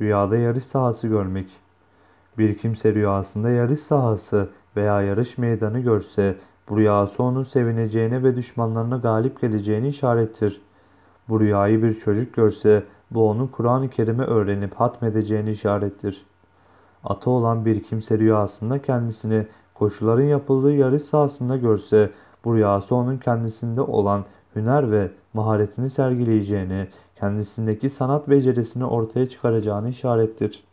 Rüyada yarış sahası görmek. Bir kimse rüyasında yarış sahası veya yarış meydanı görse bu rüyası onun sevineceğine ve düşmanlarına galip geleceğini işarettir. Bu rüyayı bir çocuk görse bu onun Kur'an-ı Kerim'i öğrenip hatmedeceğini işarettir. Atı olan bir kimse rüyasında kendisini koşuların yapıldığı yarış sahasında görse bu rüyası onun kendisinde olan hüner ve maharetini sergileyeceğini, kendisindeki sanat becerisini ortaya çıkaracağını işarettir.